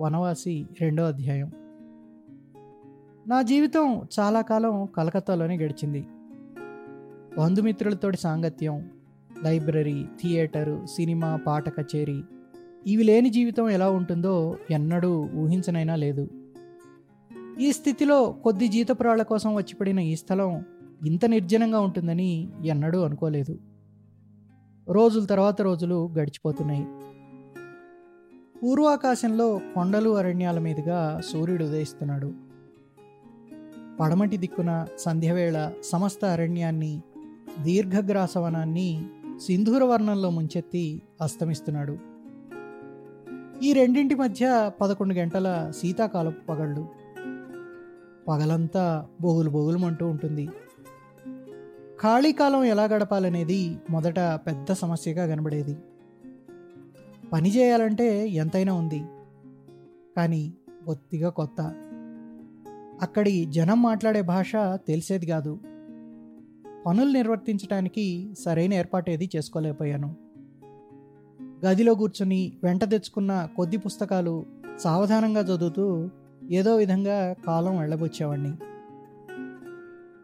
వనవాసి రెండో అధ్యాయం. నా జీవితం చాలా కాలం కలకత్తాలోనే గడిచింది. బంధుమిత్రులతోటి సాంగత్యం లైబ్రరీ థియేటరు సినిమా పాట కచేరీ ఇవి లేని జీవితం ఎలా ఉంటుందో ఎన్నడూ ఊహించనైనా లేదు. ఈ స్థితిలో కొద్ది జీతపురాళ్ళ కోసం వచ్చిపడిన ఈ స్థలం ఇంత నిర్జనంగా ఉంటుందని ఎన్నడూ అనుకోలేదు. రోజుల తర్వాత రోజులు గడిచిపోతున్నాయి. పూర్వాకాశంలో కొండలు అరణ్యాల మీదుగా సూర్యుడు ఉదయిస్తున్నాడు. పడమటి దిక్కున సంధ్యవేళ సమస్త అరణ్యాన్ని దీర్ఘగ్రాసవనాన్ని సింధూర వర్ణంలో ముంచెత్తి అస్తమిస్తున్నాడు. ఈ రెండింటి మధ్య పదకొండు గంటల శీతాకాలపు పగళ్ళు. పగలంతా బొగులు బొగులుమంటూ ఉంటుంది. ఖాళీ కాలం ఎలా గడపాలనేది మొదట పెద్ద సమస్యగా కనబడేది. పని చేయాలంటే ఎంతైనా ఉంది. కానీ బొత్తిగా కొత్త. అక్కడి జనం మాట్లాడే భాష తెలిసేది కాదు. పనులు నిర్వర్తించడానికి సరైన ఏర్పాటేది చేసుకోలేకపోయాను. గదిలో కూర్చుని వెంట తెచ్చుకున్న కొద్ది పుస్తకాలు సావధానంగా చదువుతూ ఏదో విధంగా కాలం వెళ్ళబొచ్చేవాడిని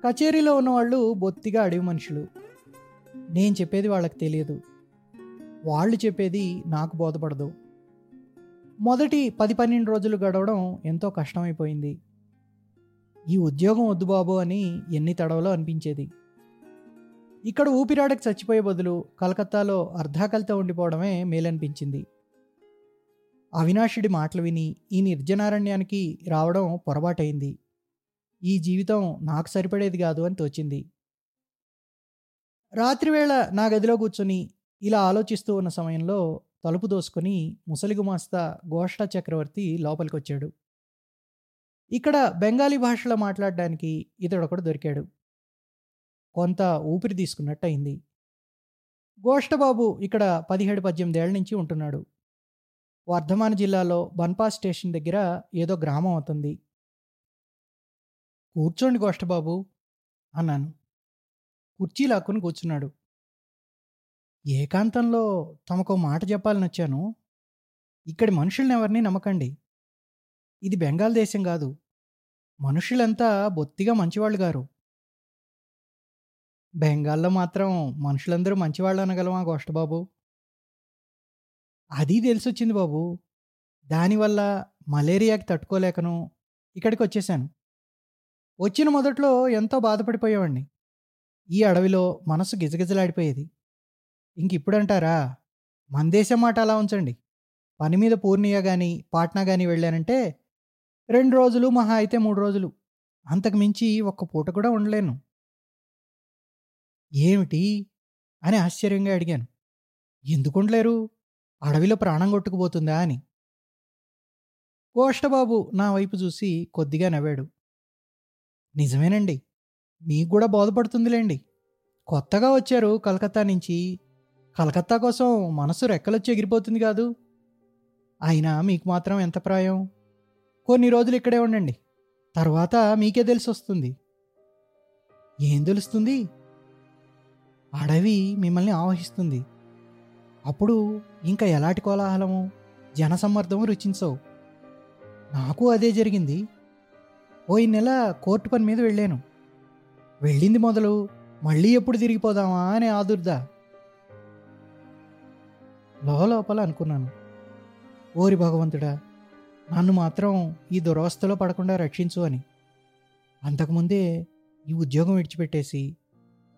కచేరీలో ఉన్నవాళ్ళు బొత్తిగా అడవి మనుషులు. నేను చెప్పేది వాళ్ళకి తెలియదు. వాళ్ళు చెప్పేది నాకు బోధపడదు. మొదటి పది పన్నెండు రోజులు గడవడం ఎంతో కష్టమైపోయింది. ఈ ఉద్యోగం వద్దు బాబు అని ఎన్ని తడవలో అనిపించేది. ఇక్కడ ఊపిరాడకి చచ్చిపోయే బదులు కలకత్తాలో అర్ధాకలితో ఉండిపోవడమే మేలనిపించింది. అవినాషుడి మాటలు విని ఈ నిర్జనారణ్యానికి రావడం పొరపాటైంది. ఈ జీవితం నాకు సరిపడేది కాదు అని తోచింది. రాత్రివేళ నా గదిలో కూర్చొని ఇలా ఆలోచిస్తూ ఉన్న సమయంలో తలుపు దోసుకొని ముసలి గుమాస్తా గోష్ట చక్రవర్తి లోపలికి వచ్చాడు ఇక్కడ బెంగాలీ భాషలో మాట్లాడడానికి ఇతడొకడు దొరికాడు. కొంత ఊపిరి తీసుకున్నట్టు అయింది గోష్ఠబాబు ఇక్కడ పదిహేడు పద్దెనిమిదేళ్ళ నుంచి ఉంటున్నాడు. వర్ధమాన జిల్లాలో బన్పా స్టేషన్ దగ్గర ఏదో గ్రామం అవుతుంది. కూర్చోండి గోష్ఠబాబు అన్నాను. కుర్చీ లాక్కుని కూర్చున్నాడు. ఏకాంతంలో తమకు మాట చెప్పాలని వచ్చాను. ఇక్కడి మనుషుల్ని ఎవరిని నమ్మకండి. ఇది బెంగాల్ దేశం కాదు. మనుషులంతా బొత్తిగా మంచివాళ్ళు గారు. బెంగాల్లో మాత్రం మనుషులందరూ మంచివాళ్ళు అనగలమా గోష్టబాబు అది తెలిసొచ్చింది బాబు. దానివల్ల మలేరియాకి తట్టుకోలేకను ఇక్కడికి వచ్చేసాను వచ్చిన మొదట్లో ఎంతో బాధపడిపోయేవాడిని ఈ అడవిలో మనసు గిజగిజలాడిపోయేది. ఇంకిప్పుడు అంటారా మన దేశం మాట అలా ఉంచండి. పని మీద పూర్ణియా కానీ పాట్నా కానీ వెళ్ళానంటే రెండు రోజులు మహా అయితే మూడు రోజులు. అంతకు మించి ఒక్క పూట కూడా ఉండలేను. ఏమిటి? అని ఆశ్చర్యంగా అడిగాను. ఎందుకు ఉండలేరు? అడవిలో ప్రాణం కొట్టుకుపోతుందా అని. కోష్టబాబు నా వైపు చూసి కొద్దిగా నవ్వాడు. నిజమేనండి. మీకు కూడా బోధపడుతుందిలేండి. కొత్తగా వచ్చారు కలకత్తా నుంచి కలకత్తా కోసం మనసు రెక్కలొచ్చి ఎగిరిపోతుంది కాదు. అయినా మీకు మాత్రం ఎంత ప్రాయం? కొన్ని రోజులు ఇక్కడే ఉండండి. తర్వాత మీకే తెలిసి వస్తుంది. ఏం తెలుస్తుంది? అడవి మిమ్మల్ని ఆవహిస్తుంది. అప్పుడు ఇంకా ఎలాంటి కోలాహలము జనసమ్మర్దము రుచించవు. నాకు అదే జరిగింది. పోయిన నెల కోర్టు పని మీద వెళ్ళాను. వెళ్ళింది మొదలు మళ్ళీ ఎప్పుడు తిరిగిపోదామా అనే ఆదుర్దా. లోపల అనుకున్నాను. ఓరి భగవంతుడా నన్ను మాత్రం ఈ దురవస్థలో పడకుండా రక్షించు అని. అంతకుముందే ఈ ఉద్యోగం విడిచిపెట్టేసి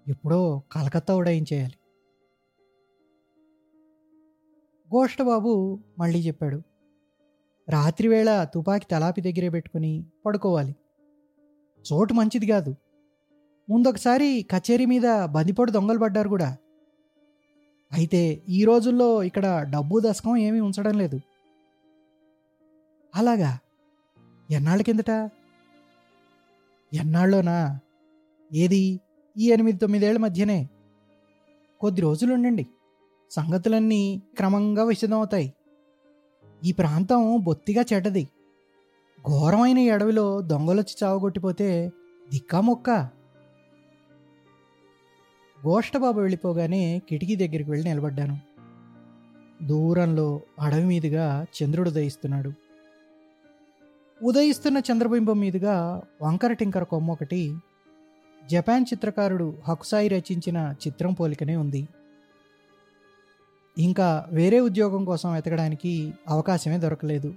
ఎప్పుడో కలకత్తా ఉడాయించేయాలి. గోష్టబాబు మళ్ళీ చెప్పాడు రాత్రివేళ తుపాకి తలాపి దగ్గరే పెట్టుకుని పడుకోవాలి. చోటు మంచిది కాదు. ముందొకసారి కచేరీ మీద బందిపోటు దొంగలు పడ్డారు కూడా. అయితే ఈ రోజుల్లో ఇక్కడ డబ్బు దశకం ఏమీ ఉంచడం లేదు. అలాగా? ఎన్నాళ్ళ కిందట? ఎన్నాళ్ళలోనా ఏది? ఈ ఎనిమిది తొమ్మిదేళ్ళ మధ్యనే. కొద్ది రోజులు ఉండండి. సంగతులన్నీ క్రమంగా విషదమవుతాయి ఈ ప్రాంతం బొత్తిగా చెడ్డది. ఘోరమైన ఎడవిలో అడవిలో దొంగలొచ్చి చావగొట్టిపోతే దిక్కా మొక్క? గోష్టబాబు వెళ్ళిపోగానే కిటికీ దగ్గరికి వెళ్ళి నిలబడ్డాను. దూరంలో అడవి మీదుగా చంద్రుడు ఉదయిస్తున్నాడు. ఉదయిస్తున్న చంద్రబింబం మీదుగా వంకర టింకర కొమ్మ ఒకటి జపాన్ చిత్రకారుడు హకుసాయి రచించిన చిత్రం పోలికనే ఉంది. ఇంకా వేరే ఉద్యోగం కోసం వెతకడానికి అవకాశమే దొరకలేదు.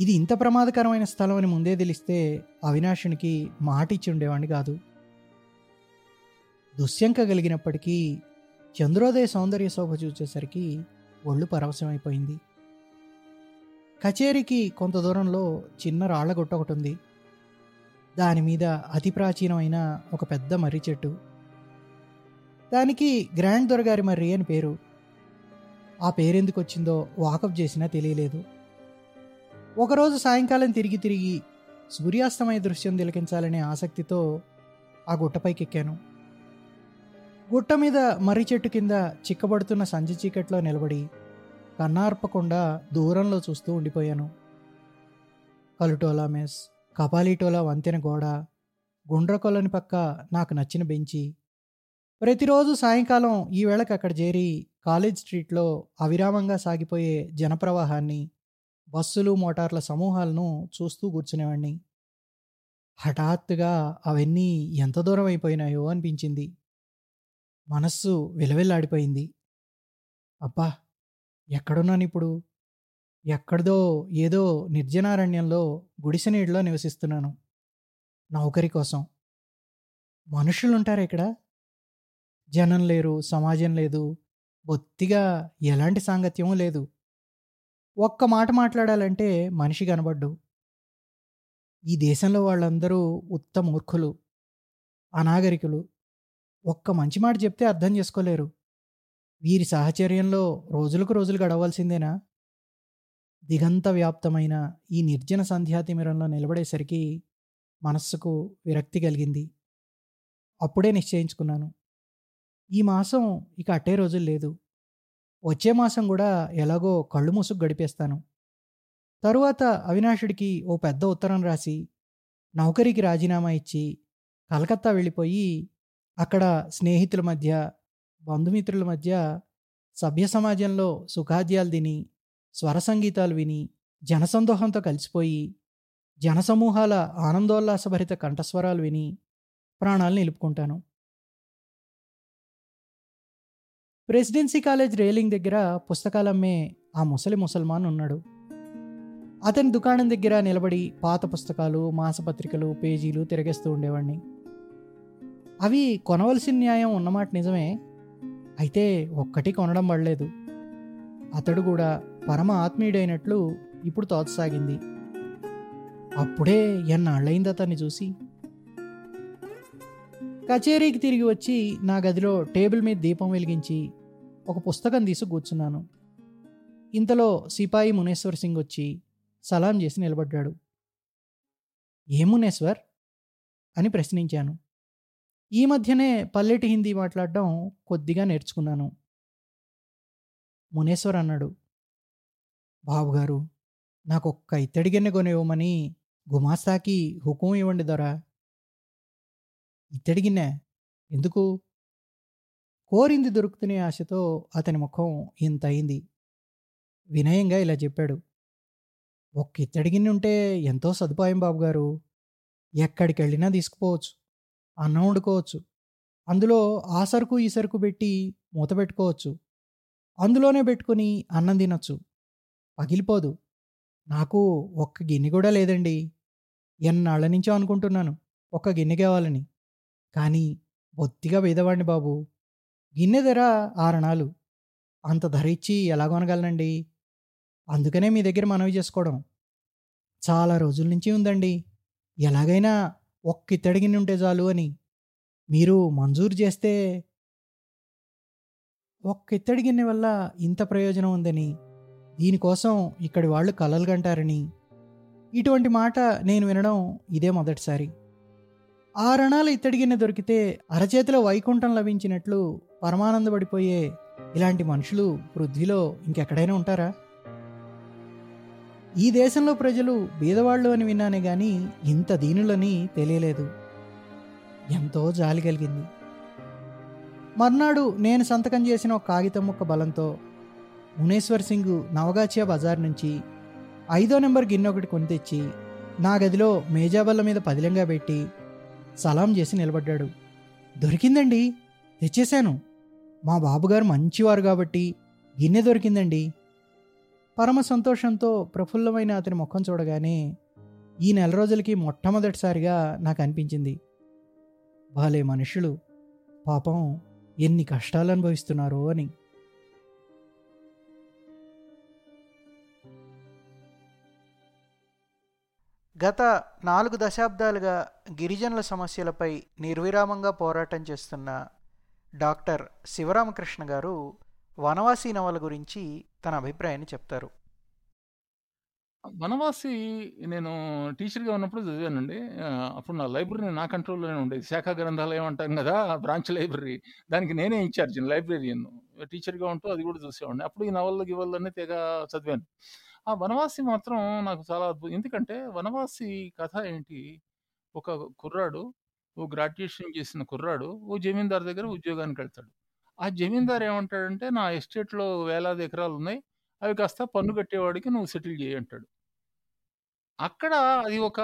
ఇది ఇంత ప్రమాదకరమైన స్థలం అని ముందే తెలిస్తే అవినాశునికి మాట ఇచ్చి ఉండేవాడిని కాదు. దుశ్శంక కలిగినప్పటికీ చంద్రోదయ సౌందర్య శోభ చూసేసరికి ఒళ్ళు పరవశమైపోయింది. కచేరీకి కొంత దూరంలో చిన్న రాళ్ళ గుట్ట ఒకటి ఉంది దాని మీద అతి ప్రాచీనమైన ఒక పెద్ద మర్రి చెట్టు. దానికి గ్రాండ్ దొరగారి మర్రి అని పేరు. ఆ పేరెందుకు వచ్చిందో వాకప్ చేసినా తెలియలేదు. ఒకరోజు సాయంకాలం తిరిగి తిరిగి సూర్యాస్తమయ దృశ్యం తిలకించాలనే ఆసక్తితో ఆ గుట్టపైకి ఎక్కాను గుట్ట మీద మర్రి చెట్టు కింద చిక్కబడుతున్న సంజ చీకట్లో నిలబడి కన్నార్పకుండా దూరంలో చూస్తూ ఉండిపోయాను. కలుటోలా మెస్ కపాలీటోలా వంతెన గోడ గుండ్రకొలని పక్క నాకు నచ్చిన బెంచి. ప్రతిరోజు సాయంకాలం ఈ వేళకి అక్కడ చేరి కాలేజ్ స్ట్రీట్లో అవిరామంగా సాగిపోయే జనప్రవాహాన్ని బస్సులు మోటార్ల సమూహాలను చూస్తూ కూర్చునేవాడిని హఠాత్తుగా అవన్నీ ఎంత దూరం అయిపోయినాయో అనిపించింది. మనస్సు విలవిల్లాడిపోయింది. అబ్బా! ఎక్కడున్నాను ఇప్పుడు ఎక్కడిదో ఏదో నిర్జనారణ్యంలో గుడిసె నీటిలో నివసిస్తున్నాను. నౌకరి కోసం. మనుషులుంటారు ఇక్కడ? జనం లేరు సమాజం లేదు. బొత్తిగా ఎలాంటి సాంగత్యము లేదు. ఒక్క మాట మాట్లాడాలంటే మనిషి కనబడ్డు. ఈ దేశంలో వాళ్ళందరూ ఉత్త మూర్ఖులు అనాగరికులు. ఒక్క మంచి మాట చెప్తే అర్థం చేసుకోలేరు. వీరి సాహచర్యంలో రోజులకు రోజులు గడవలసిందేనా? దిగంత వ్యాప్తమైన ఈ నిర్జన సంధ్యాతిమిరంలో నిలబడేసరికి మనస్సుకు విరక్తి కలిగింది. అప్పుడే నిశ్చయించుకున్నాను. ఈ మాసం ఇక అట్టే రోజులు లేదు. వచ్చే మాసం కూడా ఎలాగో కళ్ళు మూసుకు గడిపేస్తాను. తరువాత అవినాశుడికి ఓ పెద్ద ఉత్తరం రాసి నౌకరికి రాజీనామా ఇచ్చి కలకత్తా వెళ్ళిపోయి అక్కడ స్నేహితుల మధ్య బంధుమిత్రుల మధ్య సభ్య సమాజంలో సుఖాద్యాలు తిని స్వర సంగీతాలు విని జనసందోహంతో కలిసిపోయి జనసమూహాల ఆనందోల్లాసభరిత కంఠస్వరాలు విని ప్రాణాలు నిలుపుకుంటాను. ప్రెసిడెన్సీ కాలేజ్ రేలింగ్ దగ్గర పుస్తకాలమ్మే ఆ ముసలి ముసల్మాన్ ఉన్నాడు. అతని దుకాణం దగ్గర నిలబడి పాత పుస్తకాలు మాసపత్రికలు పేజీలు తిరగేస్తూ ఉండేవాడిని అవి కొనవలసిన న్యాయం ఉన్నమాట నిజమే. అయితే ఒక్కటి కొనడం పడలేదు. అతడు కూడా పరమ ఆత్మీయుడైనట్లు ఇప్పుడు తోచసాగింది. అప్పుడే ఎన్నాళ్ళైంది అతన్ని చూసి? కచేరీకి తిరిగి వచ్చి నా గదిలో టేబుల్ మీద దీపం వెలిగించి ఒక పుస్తకం తీసి కూర్చున్నాను. ఇంతలో సిపాయి మునేశ్వర్ సింగ్ వచ్చి సలాం చేసి నిలబడ్డాడు. ఏ మునేశ్వర్? అని ప్రశ్నించాను. ఈ మధ్యనే పల్లెటి హిందీ మాట్లాడడం కొద్దిగా నేర్చుకున్నాను. మునేశ్వర్ అన్నాడు బాబుగారు నాకు ఒక్క ఇత్తడి గిన్నె కొనివ్వమని గుమాస్తాకి హుకుం ఇవ్వండి దొరా. ఇత్తడిగిన్నె ఎందుకు? కోరింది దొరుకుతునే ఆశతో అతని ముఖం ఇంత అయింది. వినయంగా ఇలా చెప్పాడు ఒక్క ఇత్తడి గిన్నె ఉంటే ఎంతో సదుపాయం బాబుగారు ఎక్కడికి వెళ్ళినా తీసుకుపోవచ్చు. అన్నం వండుకోవచ్చు. అందులో ఆ సరుకు ఈ సరుకు పెట్టి మూత పెట్టుకోవచ్చు. అందులోనే పెట్టుకుని అన్నం తినొచ్చు. పగిలిపోదు. నాకు ఒక్క గిన్నె కూడా లేదండి. ఎన్నాళ్ళ నుంచో అనుకుంటున్నాను. ఒక్క గిన్నె కావాలని. కానీ బొత్తిగా పేదవాడిని బాబు. గిన్నె ధర ఆరణాలు. అంత ధర ఇచ్చి ఎలా కొనగలనండి? అందుకనే మీ దగ్గర మనవి చేసుకోవడం. చాలా రోజుల నుంచి ఉందండి. ఎలాగైనా ఒక్క ఇత్తడి గిన్నె ఉంటే చాలు అని మీరు మంజూరు చేస్తే ఒక్క ఇత్తడి గిన్నె వల్ల ఇంత ప్రయోజనం ఉందని దీనికోసం ఇక్కడి వాళ్ళు కలలు కంటారని ఇటువంటి మాట నేను వినడం ఇదే మొదటిసారి. ఆ రణాలు ఇత్తడి గిన్నె దొరికితే అరచేతిలో వైకుంఠం లభించినట్లు పరమానందపడిపోయే ఇలాంటి మనుషులు పృథ్వీలో ఇంకెక్కడైనా ఉంటారా? ఈ దేశంలో ప్రజలు బీదవాళ్ళు అని విన్నానే కానీ ఇంత దీనులని తెలియలేదు. ఎంతో జాలి కలిగింది. మర్నాడు నేను సంతకం చేసిన ఒక కాగితం ముక్క బలంతో మునేశ్వర్ సింగ్ నవగాచియా బజార్ నుంచి ఐదో నెంబర్ గిన్నె ఒకటి కొని తెచ్చి నా గదిలో మేజాబల్ల మీద పదిలంగా పెట్టి సలాం చేసి నిలబడ్డాడు. దొరికిందండి తెచ్చేశాను. మా బాబుగారు మంచివారు కాబట్టి గిన్నె దొరికిందండి. పరమ సంతోషంతో ప్రఫుల్లమైన అతని ముఖం చూడగానే ఈ నెల రోజులకి మొట్టమొదటిసారిగా నాకు అనిపించింది. భలే మనుషులు. పాపం ఎన్ని కష్టాలు అనుభవిస్తున్నారో అని. గత నాలుగు దశాబ్దాలుగా గిరిజనుల సమస్యలపై నిర్విరామంగా పోరాటం చేస్తున్న డాక్టర్ శివరామకృష్ణ గారు వనవాసి నవల గురించి తన అభిప్రాయాన్ని చెప్తారు. వనవాసి నేను టీచర్గా ఉన్నప్పుడు చదివానండి. అప్పుడు నా లైబ్రరీ నా కంట్రోల్లోనే ఉండేది. శాఖా గ్రంథాలయం అంటాం కదా బ్రాంచ్ లైబ్రరీ. దానికి నేనే ఇన్ఛార్జ్ లైబ్రరీయన్. టీచర్గా ఉంటూ అది కూడా చూసేవాడిని. అప్పుడు ఈ నవళ్ళు గివల్లన్నీ తెగ చదివాను. ఆ వనవాసి మాత్రం నాకు చాలా అద్భుతం. ఎందుకంటే వనవాసి కథ ఏంటి? ఒక కుర్రాడు ఓ గ్రాడ్యుయేషన్ చేసిన కుర్రాడు ఓ జమీందార్ దగ్గర ఉద్యోగానికి వెళ్తాడు. ఆ జమీందారు ఏమంటాడంటే నా ఎస్టేట్లో వేలాది ఎకరాలు ఉన్నాయి అవి కాస్త పన్ను కట్టేవాడికి నువ్వు సెటిల్ చేయి అంటాడు. అక్కడ అది ఒక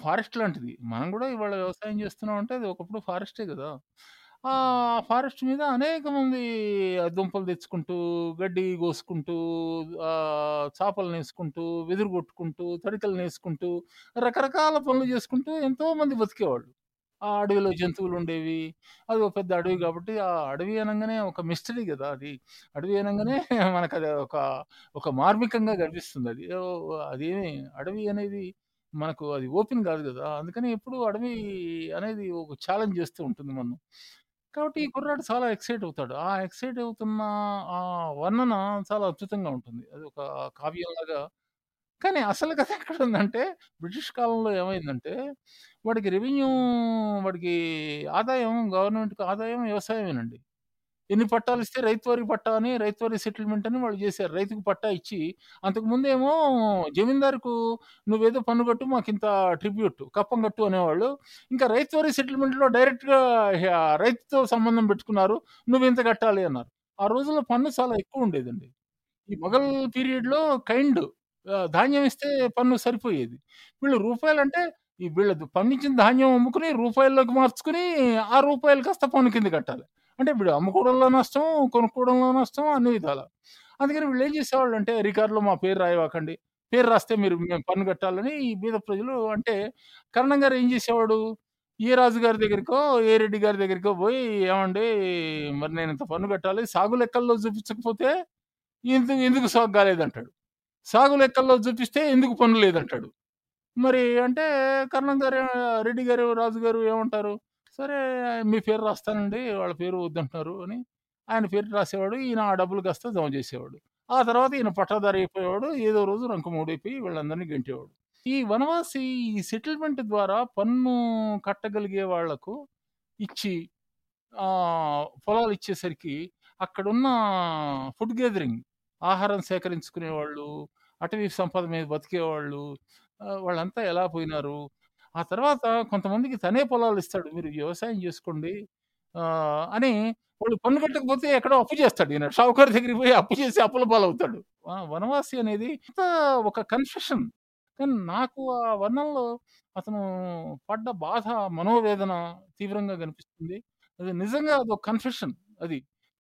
ఫారెస్ట్ లాంటిది. మనం కూడా ఇవాళ వ్యవసాయం చేస్తున్నాం అంటే అది ఒకప్పుడు ఫారెస్టే కదా. ఆ ఫారెస్ట్ మీద అనేక మంది దుంపలు తెచ్చుకుంటూ గడ్డి కోసుకుంటూ చేపలు నేసుకుంటూ వెదురు కొట్టుకుంటూ తడికలు నేసుకుంటూ రకరకాల పనులు చేసుకుంటూ ఎంతో మంది బతికేవాళ్ళు. ఆ అడవిలో జంతువులు ఉండేవి అది ఒక పెద్ద అడవి కాబట్టి ఆ అడవి అనగానే ఒక మిస్టరీ కదా అది. అడవి అనగానే మనకు అది ఒక ఒక మార్మికంగా కనిపిస్తుంది అది. ఓ, అదేమి అడవి అనేది మనకు అది ఓపెన్ కాదు కదా. అందుకని ఎప్పుడు అడవి అనేది ఒక ఛాలెంజ్ చేస్తూ ఉంటుంది మనం. కాబట్టి ఈ కుర్రాడు చాలా ఎక్సైట్ అవుతాడు. ఆ ఎక్సైట్ అవుతున్న ఆ వర్ణన చాలా అద్భుతంగా ఉంటుంది. అది ఒక కావ్యంలాగా కానీ అసలు కథ ఎక్కడ ఉందంటే బ్రిటిష్ కాలంలో ఏమైందంటే వాడికి రెవెన్యూ వాడికి ఆదాయం గవర్నమెంట్కి ఆదాయం వ్యవసాయమేనండి. ఎన్ని పట్టాలు ఇస్తే రైతు వారి పట్టా అని రైతు వారి సెటిల్మెంట్ అని వాళ్ళు చేశారు. రైతుకు పట్టా ఇచ్చి అంతకుముందేమో జమీందారుకు నువ్వేదో పన్ను కట్టు మాకు ఇంత ట్రిబ్యూట్ కప్పం కట్టు అనేవాళ్ళు. ఇంకా రైతు వారి సెటిల్మెంట్లో డైరెక్ట్గా రైతుతో సంబంధం పెట్టుకున్నారు. నువ్వు ఇంత కట్టాలి అన్నారు. ఆ రోజుల్లో పన్ను చాలా ఎక్కువ ఉండేదండి. ఈ మొఘల్ పీరియడ్లో కైండ్ ధాన్యం ఇస్తే పన్ను సరిపోయేది. వీళ్ళు రూపాయలంటే ఈ వీళ్ళు పండించిన ధాన్యం అమ్ముకుని రూపాయల్లోకి మార్చుకుని ఆ రూపాయలు కాస్త పన్ను కింద కట్టాలి. అంటే వీడు అమ్ముకోవడంలో నష్టం కొనుక్కోవడంలో నష్టం అన్ని విధాలు. అందుకని వీళ్ళు ఏం చేసేవాళ్ళు అంటే రికార్డులో మా పేరు రాయవాకండి. పేరు రాస్తే మీరు మేము పన్ను కట్టాలని ఈ బీద ప్రజలు అంటే కరణం గారు ఏం చేసేవాడు? ఏ రాజు గారి దగ్గరికో ఏ రెడ్డి గారి దగ్గరికో పోయి ఏమండి మరి నేను ఇంత పన్ను కట్టాలి సాగు లెక్కల్లో చూపించకపోతే ఎందుకు ఎందుకు సాగు కాలేదంటాడు. సాగు లెక్కల్లో చూపిస్తే ఎందుకు పన్ను లేదంటాడు. మరి అంటే కర్ణం గారు రెడ్డి గారు రాజు గారు ఏమంటారు? సరే మీ పేరు రాస్తానండి వాళ్ళ పేరు వద్దంటున్నారు అని. ఆయన పేరు రాసేవాడు ఈయన ఆ డబ్బులు కాస్త జమ చేసేవాడు. ఆ తర్వాత ఈయన పట్టాదారి అయిపోయేవాడు ఏదో రోజు రంకు మూడైపోయి వీళ్ళందరినీ గెంటేవాడు. ఈ వనవాసి ఈ సెటిల్మెంట్ ద్వారా పన్ను కట్టగలిగే వాళ్ళకు ఇచ్చి పొలాలు ఇచ్చేసరికి అక్కడున్న ఫుడ్ గ్యాదరింగ్ ఆహారం సేకరించుకునే వాళ్ళు అటవీ సంపద మీద బతికేవాళ్ళు వాళ్ళంతా ఎలా పోయినారు? ఆ తర్వాత కొంతమందికి తనే పొలాలు ఇస్తాడు మీరు వ్యవసాయం చేసుకోండి అని వాళ్ళు పన్ను కట్టకపోతే ఎక్కడో అప్పు చేస్తాడు ఈయన. షావుకారు దగ్గరికి పోయి అప్పు చేసి అప్పుల పాలవుతాడు. వనవాసి అనేది ఒక కన్ఫెషన్. కానీ నాకు ఆ వర్ణంలో అతను పడ్డ బాధ మనోవేదన తీవ్రంగా కనిపిస్తుంది. అది నిజంగా అదొక కన్ఫెషన్ అది.